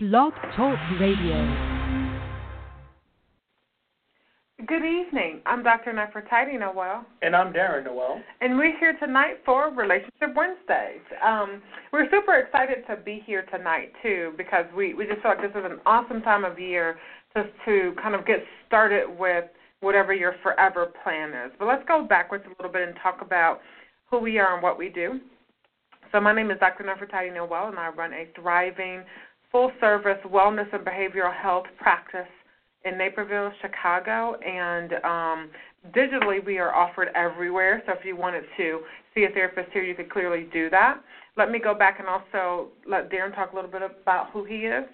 Blog Talk Radio. Good evening. I'm Dr. Nefertiti Noel. And I'm Darren Noel. And we're here tonight for Relationship Wednesdays. Um, we're super excited to be here tonight, too, because we, we just feel like this is an awesome time of year just to kind of get started with whatever your forever plan is. But let's go backwards a little bit and talk about who we are and what we do. So my name is Dr. Nefertiti Noel, and I run a thriving full-service wellness and behavioral health practice in Naperville, Chicago, and um, digitally we are offered everywhere. So if you wanted to see a therapist here, you could clearly do that. Let me go back and also let Darren talk a little bit about who he is.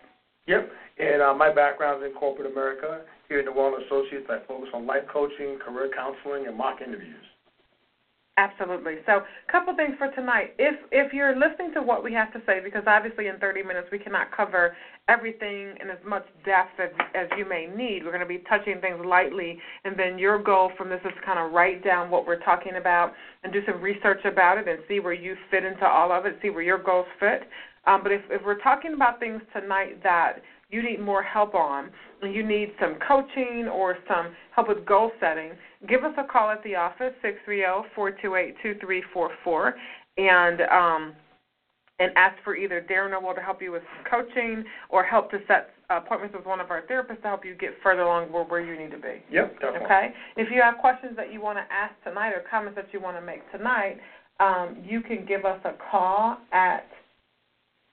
Yep, and uh, my background is in corporate America. Here at the Wellness Associates, I focus on life coaching, career counseling, and mock interviews. Absolutely. So, a couple things for tonight. If if you're listening to what we have to say, because obviously in 30 minutes we cannot cover everything in as much depth as, as you may need. We're going to be touching things lightly, and then your goal from this is kind of write down what we're talking about and do some research about it and see where you fit into all of it, see where your goals fit. Um, but if, if we're talking about things tonight that you need more help on, and you need some coaching or some help with goal setting, give us a call at the office, 630-428-2344, and um, and ask for either Darren or Will to help you with coaching or help to set appointments with one of our therapists to help you get further along where, where you need to be. Yep, definitely. Okay? If you have questions that you want to ask tonight or comments that you want to make tonight, um, you can give us a call at –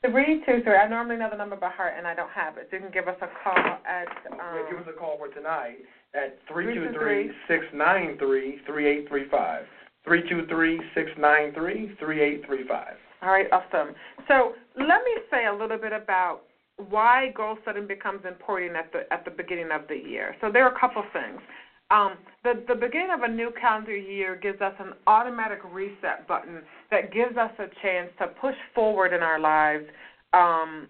Three two three. I normally know the number by heart, and I don't have it. So you can give us a call at. Um, yeah, give us a call for tonight at three two three six nine three three eight three five. Three two three six nine three three eight three five. All right, awesome. So let me say a little bit about why goal setting becomes important at the at the beginning of the year. So there are a couple things. Um, the, the beginning of a new calendar year gives us an automatic reset button that gives us a chance to push forward in our lives um,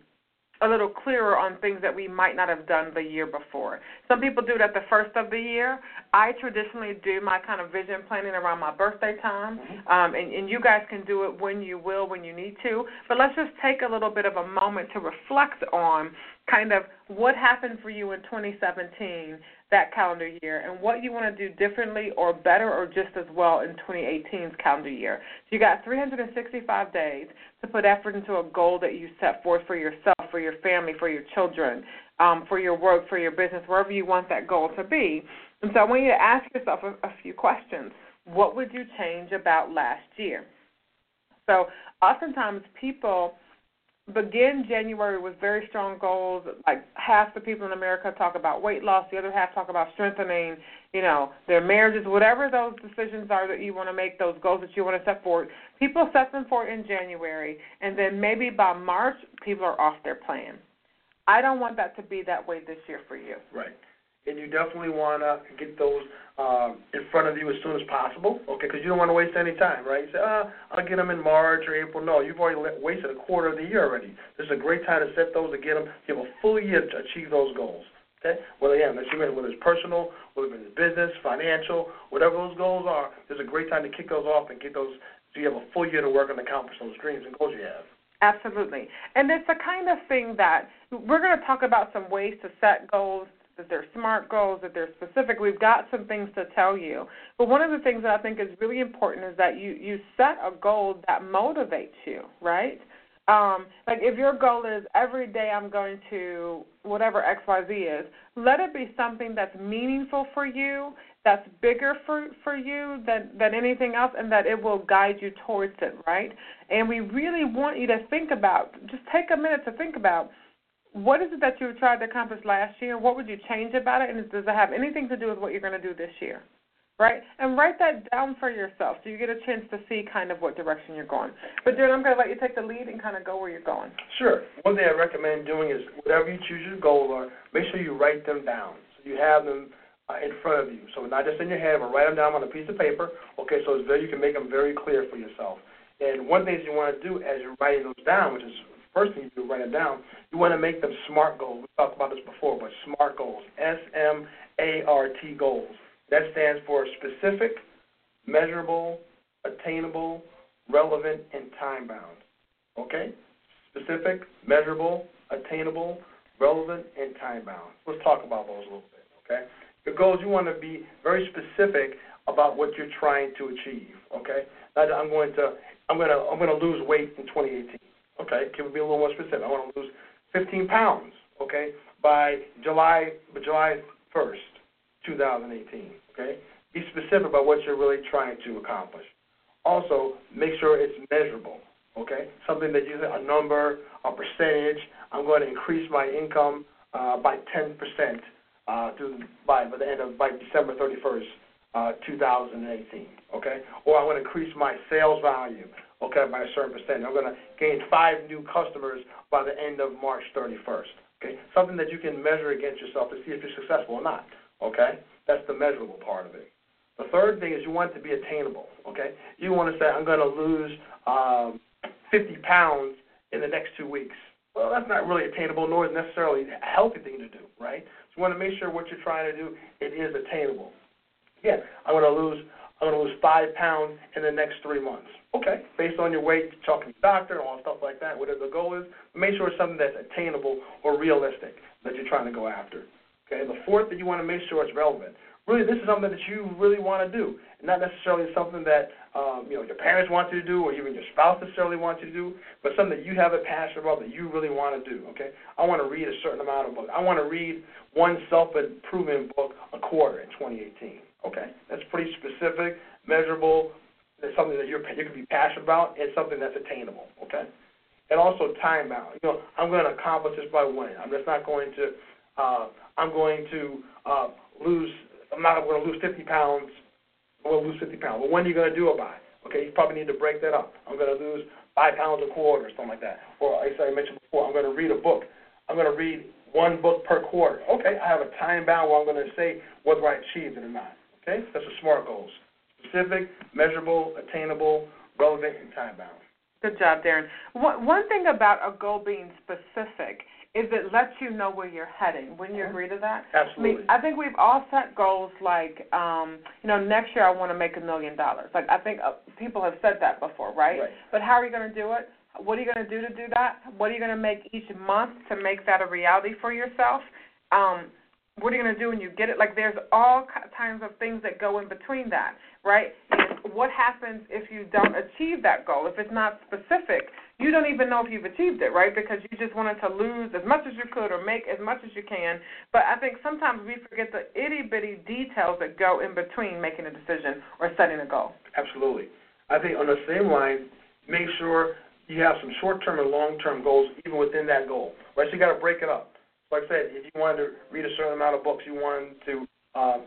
a little clearer on things that we might not have done the year before. Some people do it at the first of the year. I traditionally do my kind of vision planning around my birthday time, mm-hmm. um, and, and you guys can do it when you will, when you need to. But let's just take a little bit of a moment to reflect on kind of what happened for you in 2017 that calendar year and what you want to do differently or better or just as well in 2018's calendar year. So you got 365 days to put effort into a goal that you set forth for yourself, for your family, for your children, um, for your work, for your business, wherever you want that goal to be. And so I want you to ask yourself a, a few questions. What would you change about last year? So oftentimes people begin January with very strong goals. Like half the people in America talk about weight loss, the other half talk about strengthening, you know, their marriages, whatever those decisions are that you want to make, those goals that you want to set forward. People set them forward in January, and then maybe by March, people are off their plan. I don't want that to be that way this year for you. Right and you definitely want to get those uh, in front of you as soon as possible, okay? Because you don't want to waste any time, right? You say, oh, I'll get them in March or April. No, you've already wasted a quarter of the year already. This is a great time to set those to get them. You have a full year to achieve those goals, okay? Well, again, whether it's personal, whether it's business, financial, whatever those goals are, there's a great time to kick those off and get those so you have a full year to work on accomplish those dreams and goals you have. Absolutely. And it's the kind of thing that we're going to talk about some ways to set goals that they're SMART goals, that they're specific. We've got some things to tell you. But one of the things that I think is really important is that you you set a goal that motivates you, right? Um, like if your goal is every day I'm going to whatever XYZ is, let it be something that's meaningful for you, that's bigger for for you than than anything else and that it will guide you towards it, right? And we really want you to think about just take a minute to think about what is it that you tried to accomplish last year? What would you change about it? And does it have anything to do with what you're going to do this year? Right? And write that down for yourself so you get a chance to see kind of what direction you're going. But, Darren, I'm going to let you take the lead and kind of go where you're going. Sure. One thing I recommend doing is whatever you choose your goals are, make sure you write them down. So you have them uh, in front of you. So not just in your head, but write them down on a piece of paper. Okay, so it's very, you can make them very clear for yourself. And one thing you want to do as you're writing those down, which is first thing you do, write it down. You want to make them SMART goals. We talked about this before, but SMART goals, S M A R T goals. That stands for specific, measurable, attainable, relevant, and time bound. Okay? Specific, measurable, attainable, relevant, and time bound. Let's talk about those a little bit, okay? Your goals, you want to be very specific about what you're trying to achieve, okay? Now, I'm going to, I'm going to, I'm going to lose weight in 2018, okay? Can we be a little more specific? I want to lose 15 pounds, okay, by July, July 1st, 2018, okay? Be specific about what you're really trying to accomplish. Also, make sure it's measurable, okay? Something that you a number, a percentage. I'm going to increase my income uh, by 10% uh, through by, by the end of by December 31st, uh, 2018. Okay, or I want to increase my sales value. Okay, by a certain percent. I'm going to gain five new customers by the end of March 31st. Okay, something that you can measure against yourself to see if you're successful or not. Okay, that's the measurable part of it. The third thing is you want it to be attainable. Okay, you want to say I'm going to lose um, 50 pounds in the next two weeks. Well, that's not really attainable, nor is necessarily a healthy thing to do, right? So you want to make sure what you're trying to do it is attainable. Again, I'm going to lose I'm going to lose five pounds in the next three months. Okay, based on your weight, talking to the doctor, all stuff like that, whatever the goal is, make sure it's something that's attainable or realistic that you're trying to go after. Okay, the fourth that you want to make sure it's relevant really this is something that you really want to do, not necessarily something that um, you know your parents want you to do or even your spouse necessarily wants you to do, but something that you have a passion about that you really want to do. Okay, I want to read a certain amount of books. I want to read one self-improvement book a quarter in 2018. Okay, pretty specific, measurable. It's something that you're you can be passionate about, and something that's attainable. Okay, and also time bound. You know, I'm going to accomplish this by when. I'm just not going to. Uh, I'm going to uh, lose I'm not going to lose 50 pounds. I'm lose 50 pounds. Well, when are you going to do it by? Okay, you probably need to break that up. I'm going to lose five pounds a quarter or something like that. Or I I mentioned before, I'm going to read a book. I'm going to read one book per quarter. Okay, I have a time bound where I'm going to say whether I achieved it or not. Okay, that's the SMART goals. Specific, measurable, attainable, relevant, and time bound. Good job, Darren. One, one thing about a goal being specific is it lets you know where you're heading. Wouldn't you uh-huh. agree to that? Absolutely. I, mean, I think we've all set goals like, um, you know, next year I want to make a million dollars. Like I think uh, people have said that before, right? right? But how are you going to do it? What are you going to do to do that? What are you going to make each month to make that a reality for yourself? Um, what are you going to do when you get it? Like there's all kinds of things that go in between that, right? What happens if you don't achieve that goal? If it's not specific, you don't even know if you've achieved it, right? Because you just wanted to lose as much as you could or make as much as you can. But I think sometimes we forget the itty bitty details that go in between making a decision or setting a goal. Absolutely. I think on the same line, make sure you have some short term and long term goals even within that goal. Right? So you got to break it up. Like I said, if you wanted to read a certain amount of books, you wanted to uh,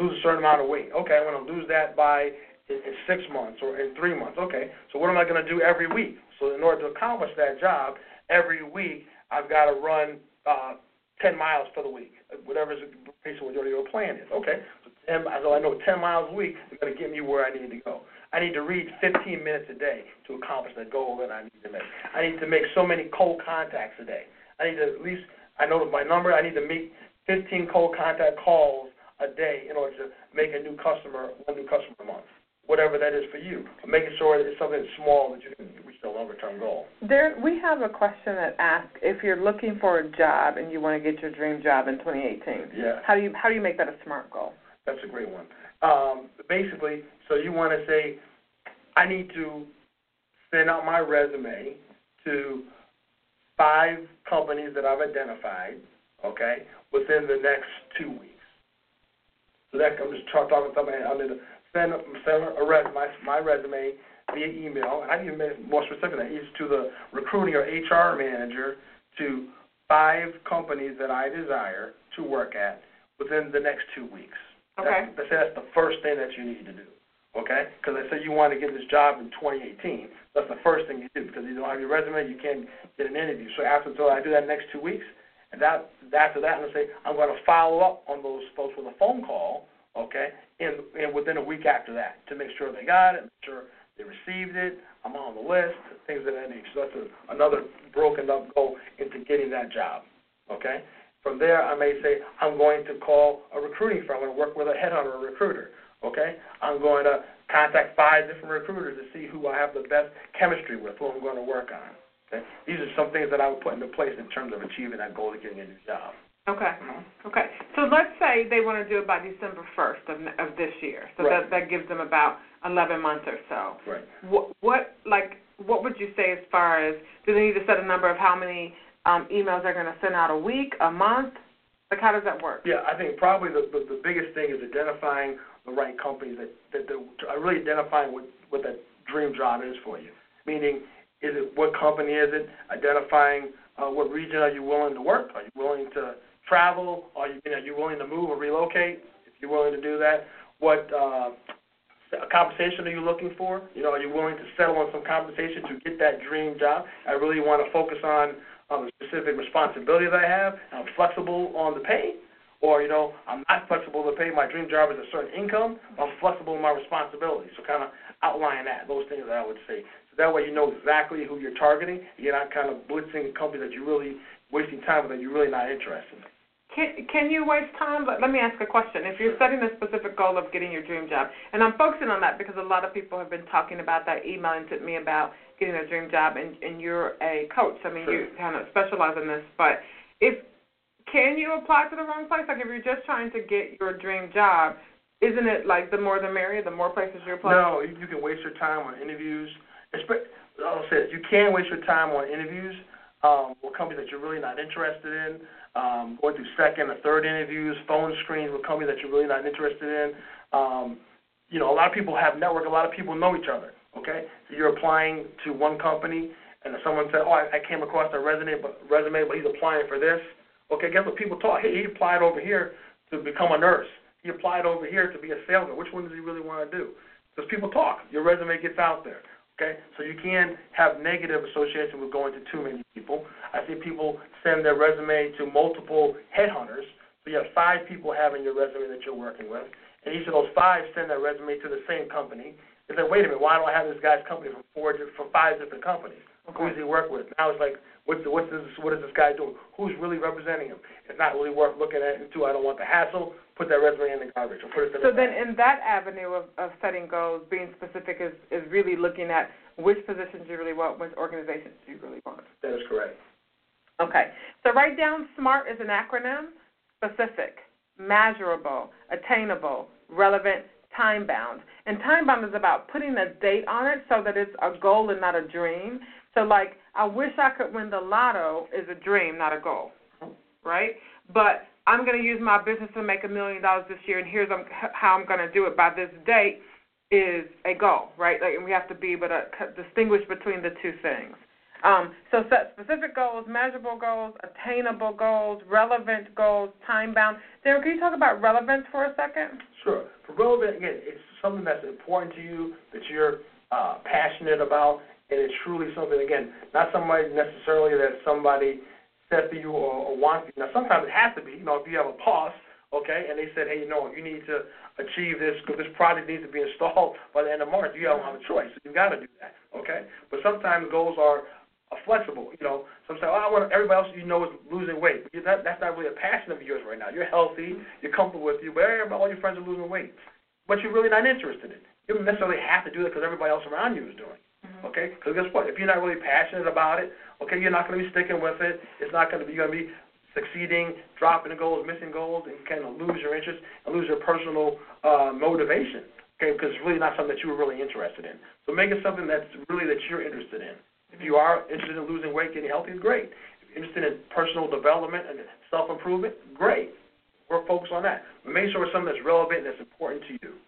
lose a certain amount of weight. Okay, I want to lose that by in, in six months or in three months. Okay, so what am I going to do every week? So in order to accomplish that job, every week I've got to run uh, 10 miles for the week, whatever the pace of your plan is. Okay, so, 10, so I know 10 miles a week is going to get me where I need to go. I need to read 15 minutes a day to accomplish the goal that I need to make. I need to make so many cold contacts a day. I need to at least, I know my number, I need to make 15 cold contact calls a day in order to make a new customer, one new customer a month whatever that is for you. Making sure that it's something small that you can reach the longer term goal. There, we have a question that asks if you're looking for a job and you want to get your dream job in 2018. Yeah. How do you how do you make that a smart goal? That's a great one. Um, basically, so you want to say, I need to send out my resume to five companies that I've identified, okay, within the next two weeks. So that I'm just talking to somebody under the send, send a res, my, my resume via email, and I even more specific than that, is to the recruiting or HR manager to five companies that I desire to work at within the next two weeks. Okay. That's, that's the first thing that you need to do. Okay? Because I said you want to get this job in 2018. That's the first thing you do because you don't have your resume, you can't get an interview. So after until I do that next two weeks, and that after that, I'm to say I'm to follow up on those folks with a phone call okay, and, and within a week after that to make sure they got it, make sure they received it, I'm on the list, things of that nature. So that's a, another broken up goal into getting that job, okay? From there, I may say, I'm going to call a recruiting firm. I'm going to work with a headhunter a recruiter, okay? I'm going to contact five different recruiters to see who I have the best chemistry with, who I'm going to work on, Okay? These are some things that I would put into place in terms of achieving that goal of getting a new job. Okay. Okay. So let's say they want to do it by December 1st of, of this year. So Right. that that gives them about 11 months or so. Right. What what like what would you say as far as do they need to set a number of how many um, emails they're going to send out a week, a month? Like how does that work? Yeah, I think probably the, the, the biggest thing is identifying the right companies that, that, that are really identifying what, what that dream job is for you. Meaning, is it, what company is it? Identifying uh, what region are you willing to work? Are you willing to travel? Are you, are you willing to move or relocate? If you're willing to do that, what uh, compensation are you looking for? You know, are you willing to settle on some compensation to get that dream job? I really want to focus on um, the specific responsibility that I have. I'm flexible on the pay, or you know, I'm not flexible to pay. My dream job is a certain income. I'm flexible in my responsibilities. So kind of outline that. Those things that I would say. So that way you know exactly who you're targeting. You're not kind of blitzing companies that you're really wasting time with that you're really not interested in. Can can you waste time? But let me ask a question. If you're setting a specific goal of getting your dream job, and I'm focusing on that because a lot of people have been talking about that, emailing to me about getting a dream job, and and you're a coach. I mean, Sure. you kind of specialize in this. But if can you apply to the wrong place? Like if you're just trying to get your dream job, isn't it like the more the merrier? The more places you apply. No, you, can waste your time on interviews. Espe- I'll say this, you can waste your time on interviews um, with companies that you're really not interested in, um, going through second or third interviews, phone screens with companies that you're really not interested in. Um, you know, a lot of people have network. A lot of people know each other. Okay, so you're applying to one company, and someone said, "Oh, I, I came across a resume, but resume, but he's applying for this." Okay, guess what? People talk. Hey, he applied over here to become a nurse. He applied over here to be a salesman. Which one does he really want to do? Because people talk. Your resume gets out there. Okay, so you can have negative association with going to too many people. I see people send their resume to multiple headhunters. So you have five people having your resume that you're working with, and each of those five send their resume to the same company. They say, wait a minute, why do I have this guy's company from four, from five different companies? Who does he work with? Now it's like, what's what's this, what is this guy doing? Who's really representing him? It's not really worth looking at. And two, I don't want the hassle. Put that resume in the garbage or put it in So the then, in that avenue of, of setting goals, being specific is, is really looking at which positions you really want, which organizations you really want. That is correct. Okay. So write down SMART is an acronym: specific, measurable, attainable, relevant, time bound. And time bound is about putting a date on it so that it's a goal and not a dream. So like, I wish I could win the lotto is a dream, not a goal, right? But I'm going to use my business to make a million dollars this year, and here's um, how I'm going to do it by this date is a goal, right? Like, and we have to be able to distinguish between the two things. Um, so set specific goals, measurable goals, attainable goals, relevant goals, time bound. Darren, can you talk about relevance for a second? Sure. For relevant, again, it's something that's important to you, that you're uh, passionate about, and it's truly something, again, not somebody necessarily that somebody set for you or, or wants you. Now, sometimes it has to be, you know, if you have a boss, okay, and they said, hey, you know, you need to achieve this, because this project needs to be installed by the end of March, you don't have a choice. You've got to do that, okay? But sometimes goals are flexible. You know, some say, oh, I want everybody else you know is losing weight. But that, that's not really a passion of yours right now. You're healthy, you're comfortable with you, but everybody, all your friends are losing weight. But you're really not interested in. it. You don't necessarily have to do it because everybody else around you is doing. it. Okay? Because guess what? If you're not really passionate about it, okay, you're not going to be sticking with it. It's not going to be. You're going to be succeeding, dropping the goals, missing goals, and kind of lose your interest and lose your personal uh, motivation. Okay? Because it's really not something that you were really interested in. So make it something that's really that you're interested in. If you are interested in losing weight, getting healthy, great. If you're interested in personal development and self improvement, great. We're focused on that. But make sure it's something that's relevant and that's important to you.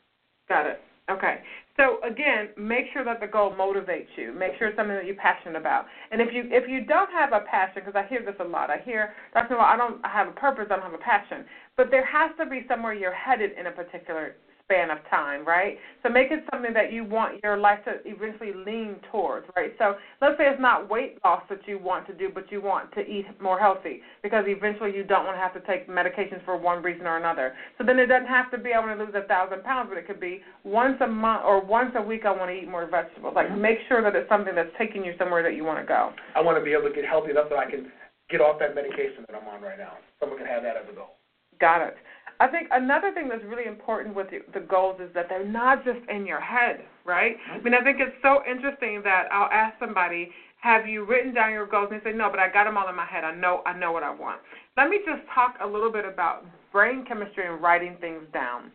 Got it. Okay. So again, make sure that the goal motivates you. Make sure it's something that you're passionate about. And if you if you don't have a passion, because I hear this a lot, I hear, Dr. Well, I don't have a purpose, I don't have a passion. But there has to be somewhere you're headed in a particular span of time, right? So make it something that you want your life to eventually lean towards, right? So let's say it's not weight loss that you want to do, but you want to eat more healthy because eventually you don't want to have to take medications for one reason or another. So then it doesn't have to be I want to lose a thousand pounds, but it could be once a month or once a week I want to eat more vegetables. Like mm-hmm. make sure that it's something that's taking you somewhere that you want to go. I want to be able to get healthy enough that I can get off that medication that I'm on right now. Someone can have that as a goal. Got it. I think another thing that's really important with the, the goals is that they're not just in your head, right? I mean, I think it's so interesting that I'll ask somebody, Have you written down your goals? And they say, no, but I got them all in my head. I know, I know what I want. Let me just talk a little bit about brain chemistry and writing things down.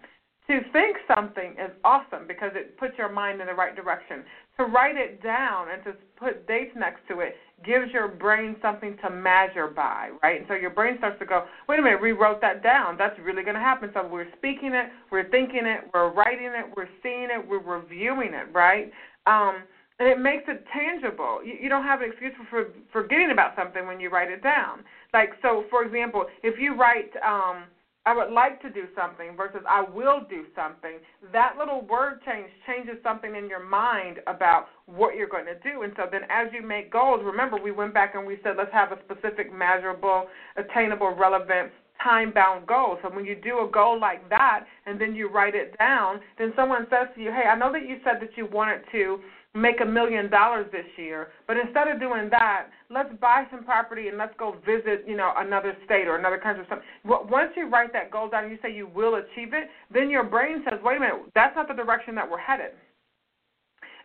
To think something is awesome because it puts your mind in the right direction. To write it down and to put dates next to it gives your brain something to measure by, right? And so your brain starts to go, wait a minute, we wrote that down. That's really going to happen. So we're speaking it, we're thinking it, we're writing it, we're seeing it, we're reviewing it, right? Um, and it makes it tangible. You, you don't have an excuse for, for forgetting about something when you write it down. Like so, for example, if you write. Um, I would like to do something versus I will do something, that little word change changes something in your mind about what you're going to do. And so then as you make goals, remember we went back and we said let's have a specific, measurable, attainable, relevant, time bound goal. So when you do a goal like that and then you write it down, then someone says to you, Hey, I know that you said that you wanted to make a million dollars this year. But instead of doing that, let's buy some property and let's go visit, you know, another state or another country or something. Once you write that goal down and you say you will achieve it, then your brain says, wait a minute, that's not the direction that we're headed.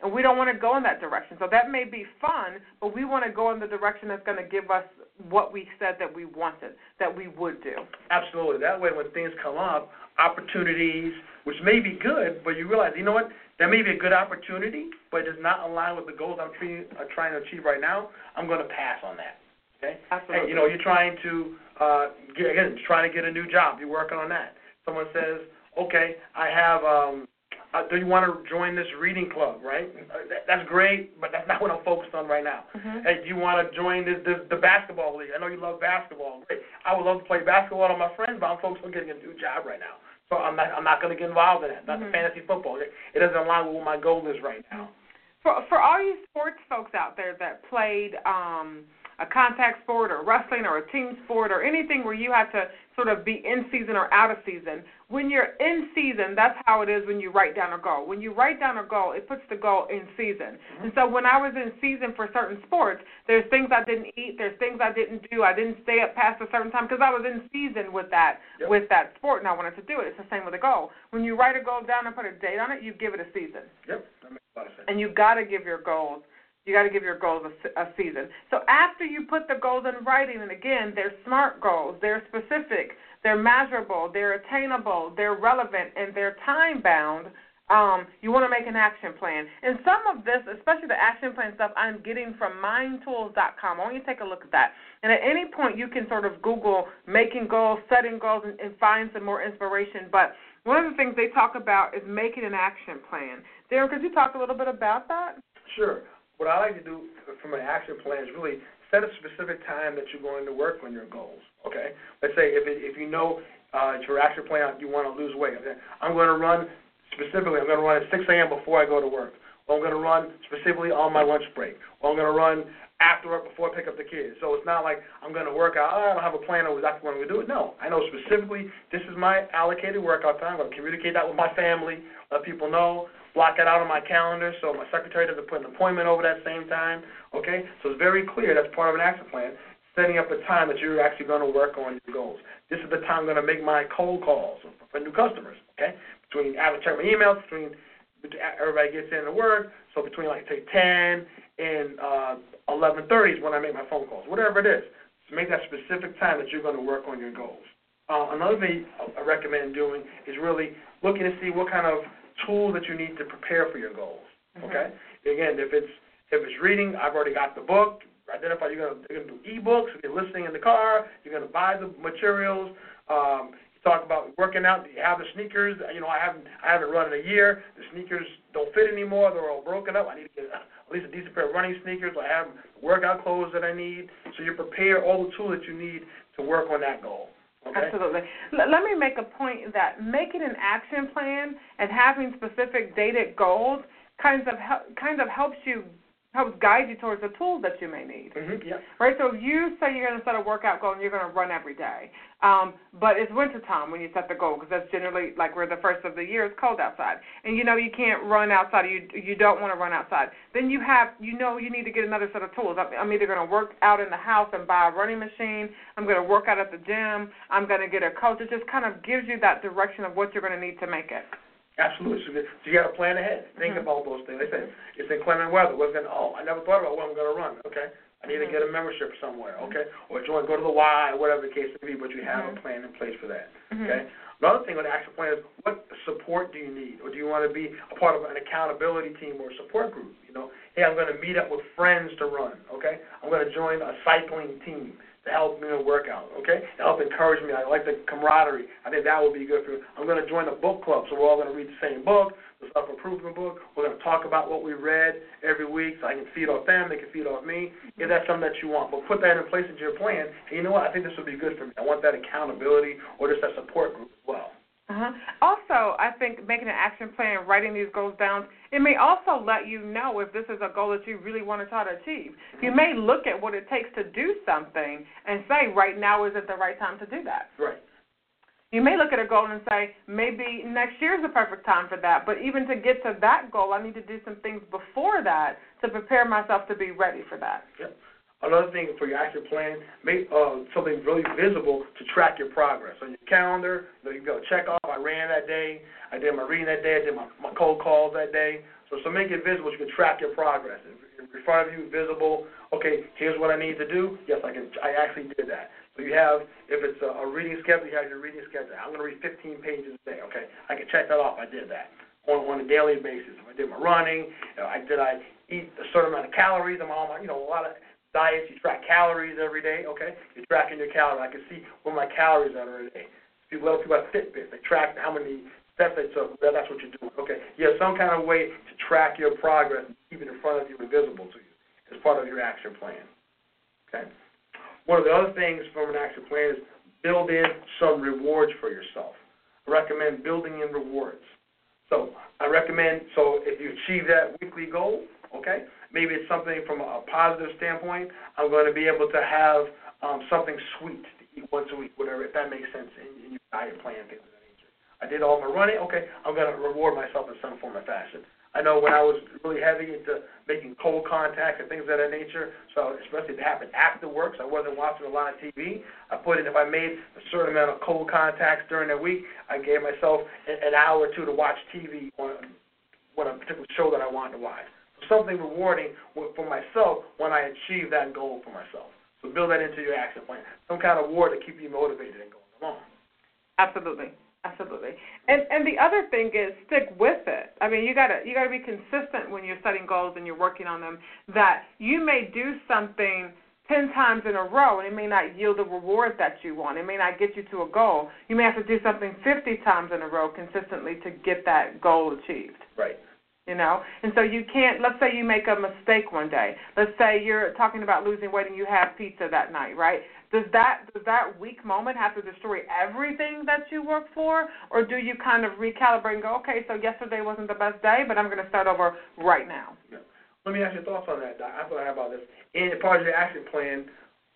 And we don't want to go in that direction. So that may be fun, but we want to go in the direction that's going to give us what we said that we wanted, that we would do. Absolutely. That way, when things come up, opportunities, which may be good, but you realize, you know what, that may be a good opportunity, but it does not align with the goals I'm tre- uh, trying to achieve right now. I'm going to pass on that. Okay. Absolutely. Hey, you know, you're trying to uh, get again, trying to get a new job. You're working on that. Someone says, okay, I have. Um, uh, do you want to join this reading club? Right. Uh, that, that's great, but that's not what I'm focused on right now. Mm-hmm. Hey, do you want to join this, this the basketball league? I know you love basketball. Great. I would love to play basketball with my friends, but I'm focused on getting a new job right now. So I'm not I'm not going to get involved in that. Not mm-hmm. the fantasy football. It, it doesn't align with what my goal is right now. For for all you sports folks out there that played um a contact sport or wrestling or a team sport or anything where you have to sort of be in season or out of season. When you're in season, that's how it is when you write down a goal. When you write down a goal, it puts the goal in season. Mm-hmm. And so when I was in season for certain sports, there's things I didn't eat, there's things I didn't do. I didn't stay up past a certain time because I was in season with that yep. with that sport and I wanted to do it. It's the same with a goal. When you write a goal down and put a date on it, you give it a season. Yep, that makes a lot of sense. And you got to give your goals you got to give your goals a, a season. So after you put the goals in writing, and again, they're SMART goals, they're specific, they're measurable, they're attainable, they're relevant, and they're time bound. Um, you want to make an action plan. And some of this, especially the action plan stuff, I'm getting from mindtools.com. I want you to take a look at that. And at any point, you can sort of Google making goals, setting goals, and, and find some more inspiration. But one of the things they talk about is making an action plan. Darren, could you talk a little bit about that? Sure what I like to do from an action plan is really set a specific time that you're going to work on your goals. Okay, let's say if it, if you know uh, your action plan you want to lose weight. Okay? I'm going to run specifically. I'm going to run at 6 a.m. before I go to work. Or I'm going to run specifically on my lunch break. Or I'm going to run after work before I pick up the kids. So it's not like I'm going to work out. Oh, I don't have a plan of exactly when I'm going to do it. No, I know specifically this is my allocated workout time. I'm going to communicate that with my family, let people know block it out on my calendar so my secretary doesn't put an appointment over that same time. Okay? So it's very clear that's part of an action plan, setting up a time that you're actually going to work on your goals. This is the time I'm going to make my cold calls for new customers. Okay? Between I to check my emails between everybody gets in to work. So between like say 10 and uh, 11:30 is when I make my phone calls. Whatever it is, so make that specific time that you're going to work on your goals. Uh, another thing I recommend doing is really looking to see what kind of tools that you need to prepare for your goals. Mm-hmm. Okay. Again, if it's if it's reading, I've already got the book. Identify you're gonna you're gonna do ebooks. If you're listening in the car, you're gonna buy the materials. Um, you talk about working out. Do you have the sneakers? You know, I haven't I haven't run in a year. The sneakers don't fit anymore. They're all broken up. I need to get at least a decent pair of running sneakers. I have workout clothes that I need. So you prepare all the tools that you need to work on that goal. Okay. Absolutely. L- let me make a point that making an action plan and having specific dated goals kind of hel- kind of helps you helps guide you towards the tools that you may need. Mm-hmm, yeah. Right. So if you say you're going to set a workout goal and you're going to run every day, um, but it's winter time when you set the goal because that's generally like we're the first of the year. It's cold outside, and you know you can't run outside. You you don't want to run outside. Then you have you know you need to get another set of tools. I'm, I'm either going to work out in the house and buy a running machine. I'm going to work out at the gym. I'm going to get a coach. It just kind of gives you that direction of what you're going to need to make it. Absolutely. So, you got to plan ahead. Think mm-hmm. about those things. They say it's inclement weather. What's going? Oh, I never thought about what I'm going to run. Okay, I need mm-hmm. to get a membership somewhere. Okay, or join, go to the Y, whatever the case may be. But you have mm-hmm. a plan in place for that. Mm-hmm. Okay. Another thing on the action plan is what support do you need, or do you want to be a part of an accountability team or a support group? You know, hey, I'm going to meet up with friends to run. Okay, I'm going to join a cycling team to help me in a workout, okay? To help encourage me. I like the camaraderie. I think that would be good for you. I'm going to join a book club, so we're all going to read the same book, the self improvement book. We're going to talk about what we read every week so I can feed off them, they can feed off me, mm-hmm. if that's something that you want. But put that in place into your plan. And you know what? I think this would be good for me. I want that accountability or just that support group as well. Uh-huh. Also, I think making an action plan, writing these goals down, it may also let you know if this is a goal that you really want to try to achieve. You may look at what it takes to do something and say, right now isn't the right time to do that. Right. You may look at a goal and say, maybe next year is the perfect time for that. But even to get to that goal, I need to do some things before that to prepare myself to be ready for that. Yep. Another thing for your action plan, make uh, something really visible to track your progress on your calendar. Know, you go check off. I ran that day. I did my reading that day. I did my, my cold calls that day. So, so make it visible. So you can track your progress. In front of you, visible. Okay, here's what I need to do. Yes, I can. I actually did that. So you have, if it's a, a reading schedule, you have your reading schedule. I'm going to read 15 pages a day. Okay, I can check that off. I did that on, on a daily basis. If I did my running, you know, I did I eat a certain amount of calories. I'm on my, you know, a lot of diets, you track calories every day, okay? You're tracking your calories. I can see where my calories are every day. People, other people have Fitbit. They track how many steps they took. That's what you're doing, okay? You have some kind of way to track your progress and keep it in front of you and visible to you as part of your action plan, okay? One of the other things from an action plan is build in some rewards for yourself. I recommend building in rewards. So I recommend, so if you achieve that weekly goal, okay, Maybe it's something from a positive standpoint. I'm going to be able to have um, something sweet to eat once a week, whatever, if that makes sense in, in your diet plan, things of that nature. I did all my running. Okay, I'm going to reward myself in some form or fashion. I know when I was really heavy into making cold contact and things of that nature, so especially if it happened after work, so I wasn't watching a lot of TV. I put in, if I made a certain amount of cold contacts during the week, I gave myself an hour or two to watch TV on, on a particular show that I wanted to watch something rewarding for myself when I achieve that goal for myself. So build that into your action plan. Some kind of reward to keep you motivated and going along. Absolutely. Absolutely. And and the other thing is stick with it. I mean, you got to you got to be consistent when you're setting goals and you're working on them that you may do something 10 times in a row and it may not yield the reward that you want. It may not get you to a goal. You may have to do something 50 times in a row consistently to get that goal achieved. Right you know? And so you can't let's say you make a mistake one day. Let's say you're talking about losing weight and you have pizza that night right? Does that does that weak moment have to destroy everything that you work for? Or do you kind of recalibrate and go okay so yesterday wasn't the best day but i'm going to start over right now yeah. let me ask your thoughts on that i thought about this. In part of your action plan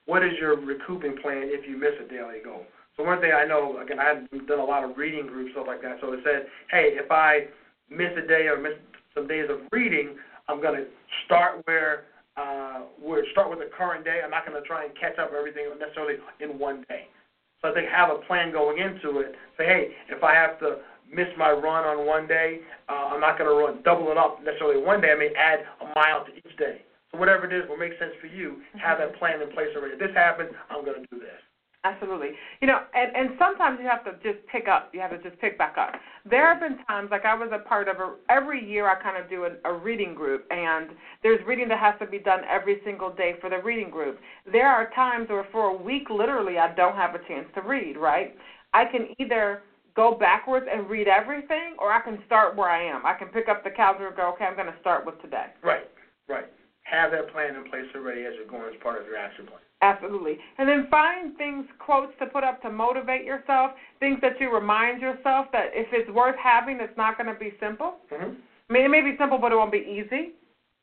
what is your recouping plan if you miss a daily goal? So one thing i know again i've done a lot of reading groups stuff like that. So it said hey if i miss a day or miss some days of reading, I'm going to start where uh, where start with the current day. I'm not going to try and catch up everything necessarily in one day. So I think have a plan going into it. Say, hey, if I have to miss my run on one day, uh, I'm not going to run double it up necessarily one day. I may add a mile to each day. So whatever it is will make sense for you. Have that plan in place already. If this happens, I'm going to do this. Absolutely. You know, and and sometimes you have to just pick up. You have to just pick back up. There have been times, like I was a part of a. Every year, I kind of do a, a reading group, and there's reading that has to be done every single day for the reading group. There are times where, for a week, literally, I don't have a chance to read. Right? I can either go backwards and read everything, or I can start where I am. I can pick up the calendar and go, okay, I'm going to start with today. Right. Right. Have that plan in place already as you're going as part of your action plan. Absolutely. And then find things, quotes to put up to motivate yourself, things that you remind yourself that if it's worth having, it's not going to be simple. Mm-hmm. I mean, it may be simple, but it won't be easy,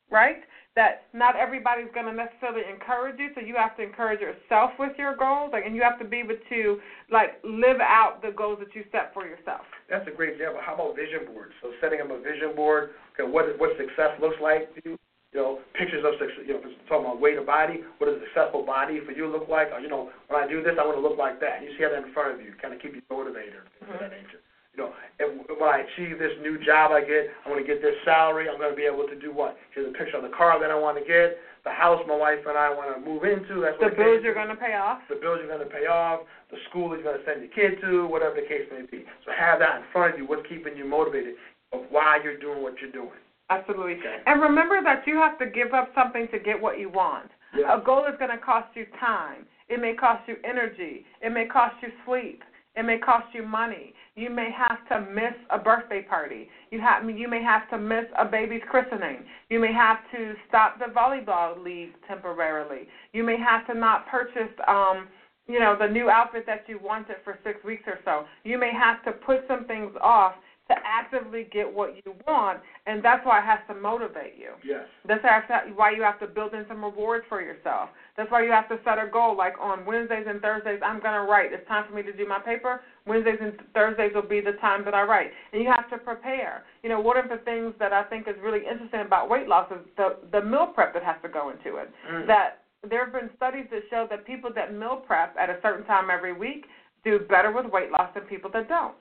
right? That not everybody's going to necessarily encourage you, so you have to encourage yourself with your goals, like, and you have to be able to like live out the goals that you set for yourself. That's a great example. How about vision boards? So setting up a vision board, okay, what what success looks like to you, you know, pictures of success, you know, talking about weight of body, what does a successful body for you look like? Or, you know, when I do this, I want to look like that. You see that in front of you, kind of keep you motivated, things mm-hmm. of that nature. You know, and when I achieve this new job I get, I'm going to get this salary. I'm going to be able to do what? Here's a picture of the car that I want to get, the house my wife and I want to move into. That's the bills you're going to pay off. The bills you're going to pay off. The school you're going to send your kid to, whatever the case may be. So have that in front of you. What's keeping you motivated of why you're doing what you're doing. Absolutely. And remember that you have to give up something to get what you want. Yes. A goal is going to cost you time. It may cost you energy. It may cost you sleep. It may cost you money. You may have to miss a birthday party. You have you may have to miss a baby's christening. You may have to stop the volleyball league temporarily. You may have to not purchase um you know the new outfit that you wanted for 6 weeks or so. You may have to put some things off to actively get what you want, and that's why it has to motivate you. Yes. That's why you have to build in some rewards for yourself. That's why you have to set a goal. Like on Wednesdays and Thursdays, I'm going to write. It's time for me to do my paper. Wednesdays and Thursdays will be the time that I write. And you have to prepare. You know, one of the things that I think is really interesting about weight loss is the the meal prep that has to go into it. Mm. That there have been studies that show that people that meal prep at a certain time every week do better with weight loss than people that don't.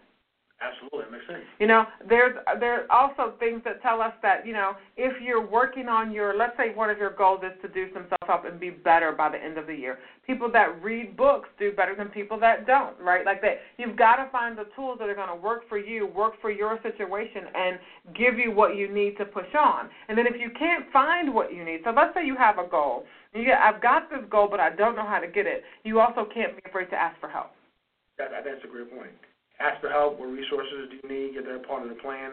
Absolutely, makes sense. You know, there's there's also things that tell us that you know if you're working on your let's say one of your goals is to do some self help and be better by the end of the year. People that read books do better than people that don't, right? Like that, you've got to find the tools that are going to work for you, work for your situation, and give you what you need to push on. And then if you can't find what you need, so let's say you have a goal, you I've got this goal, but I don't know how to get it. You also can't be afraid to ask for help. That, that's a great point ask for help. What resources do you need? Get that part of the plan.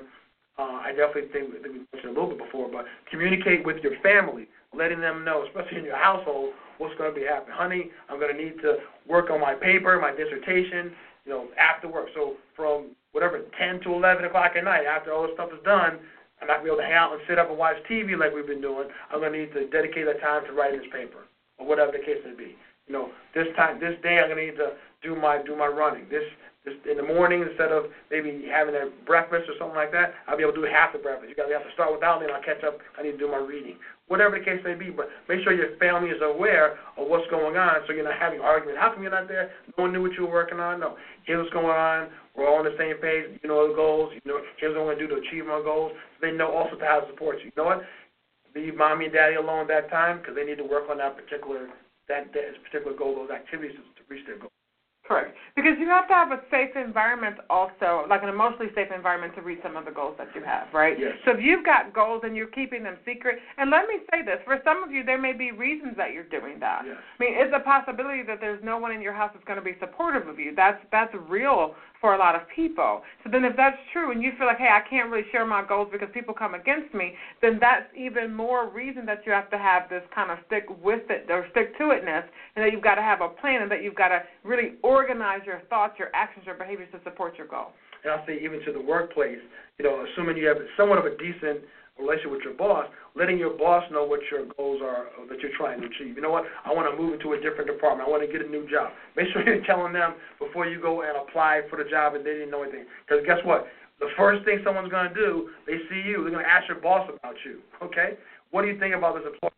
Uh, I definitely think, think we mentioned a little bit before, but communicate with your family, letting them know, especially in your household, what's going to be happening. Honey, I'm going to need to work on my paper, my dissertation, you know, after work. So from whatever 10 to 11 o'clock at night, after all this stuff is done, I'm not going to be able to hang out and sit up and watch TV like we've been doing. I'm going to need to dedicate that time to writing this paper, or whatever the case may be. You know, this time, this day, I'm going to need to do my do my running. This just in the morning instead of maybe having a breakfast or something like that, I'll be able to do half the breakfast. You to have to start without me, and I'll catch up. I need to do my reading, whatever the case may be. But make sure your family is aware of what's going on, so you're not having arguments. How come you're not there? No one knew what you were working on. No, here's what's going on. We're all on the same page. You know the goals. You know here's what I'm going to do to achieve my goals. So they know also to how to support you. You know what? Leave mommy and daddy alone at that time because they need to work on that particular that, that particular goal, those activities to reach their goal. Correct. Because you have to have a safe environment also, like an emotionally safe environment to reach some of the goals that you have, right? Yes. So if you've got goals and you're keeping them secret, and let me say this, for some of you there may be reasons that you're doing that. Yes. I mean, it's a possibility that there's no one in your house that's going to be supportive of you. That's that's real for a lot of people. So then if that's true and you feel like, hey, I can't really share my goals because people come against me, then that's even more reason that you have to have this kind of stick with it or stick to itness and that you've got to have a plan and that you've got to really organize your thoughts, your actions, your behaviors to support your goal. And I'll say even to the workplace, you know, assuming you have somewhat of a decent relationship with your boss, letting your boss know what your goals are that you're trying to achieve. You know what? I want to move into a different department. I want to get a new job. Make sure you're telling them before you go and apply for the job and they didn't know anything. Because guess what? The first thing someone's going to do, they see you, they're going to ask your boss about you. Okay? What do you think about this employee?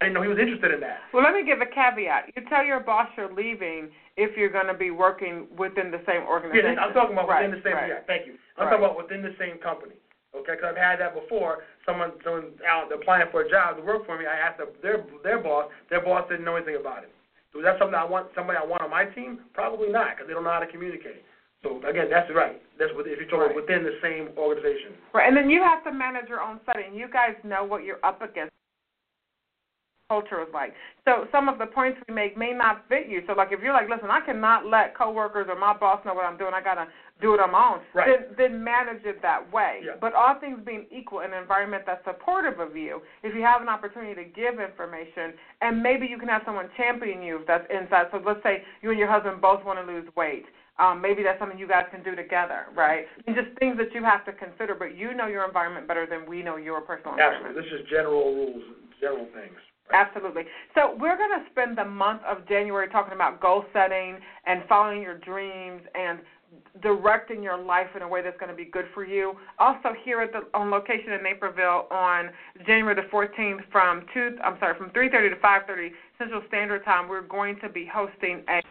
I didn't know he was interested in that. Well, let me give a caveat. You tell your boss you're leaving if you're going to be working within the same organization. Yeah, I'm talking about right, within the same. Right. Yeah, thank you. I'm right. talking about within the same company. Okay, because I've had that before. Someone, someone out applying for a job to work for me. I asked their their boss. Their boss didn't know anything about it. So is that something I want? Somebody I want on my team? Probably not, because they don't know how to communicate. So again, that's right. That's what if you're talking right. within the same organization. Right, and then you have to manage your own setting. You guys know what you're up against culture is like. So some of the points we make may not fit you. So like if you're like, listen, I cannot let coworkers or my boss know what I'm doing. I gotta do it on my own. Right. Then then manage it that way. Yeah. But all things being equal, in an environment that's supportive of you. If you have an opportunity to give information, and maybe you can have someone champion you if that's inside. So let's say you and your husband both want to lose weight. Um, maybe that's something you guys can do together, right? And just things that you have to consider, but you know your environment better than we know your personal environment. Absolutely. This is general rules, general things. Absolutely. So we're going to spend the month of January talking about goal setting and following your dreams and directing your life in a way that's going to be good for you. Also here at the on location in Naperville on January the 14th from 2 I'm sorry from 3:30 to 5:30 Central Standard Time we're going to be hosting a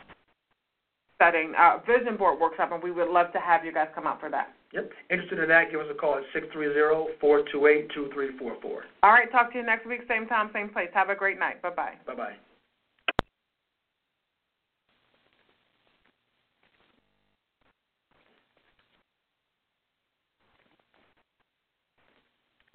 setting, uh, vision board workshop, and we would love to have you guys come out for that. Yep. Interested in that, give us a call at six three zero four two eight two three four four. All right, talk to you next week, same time, same place. Have a great night. Bye bye. Bye-bye.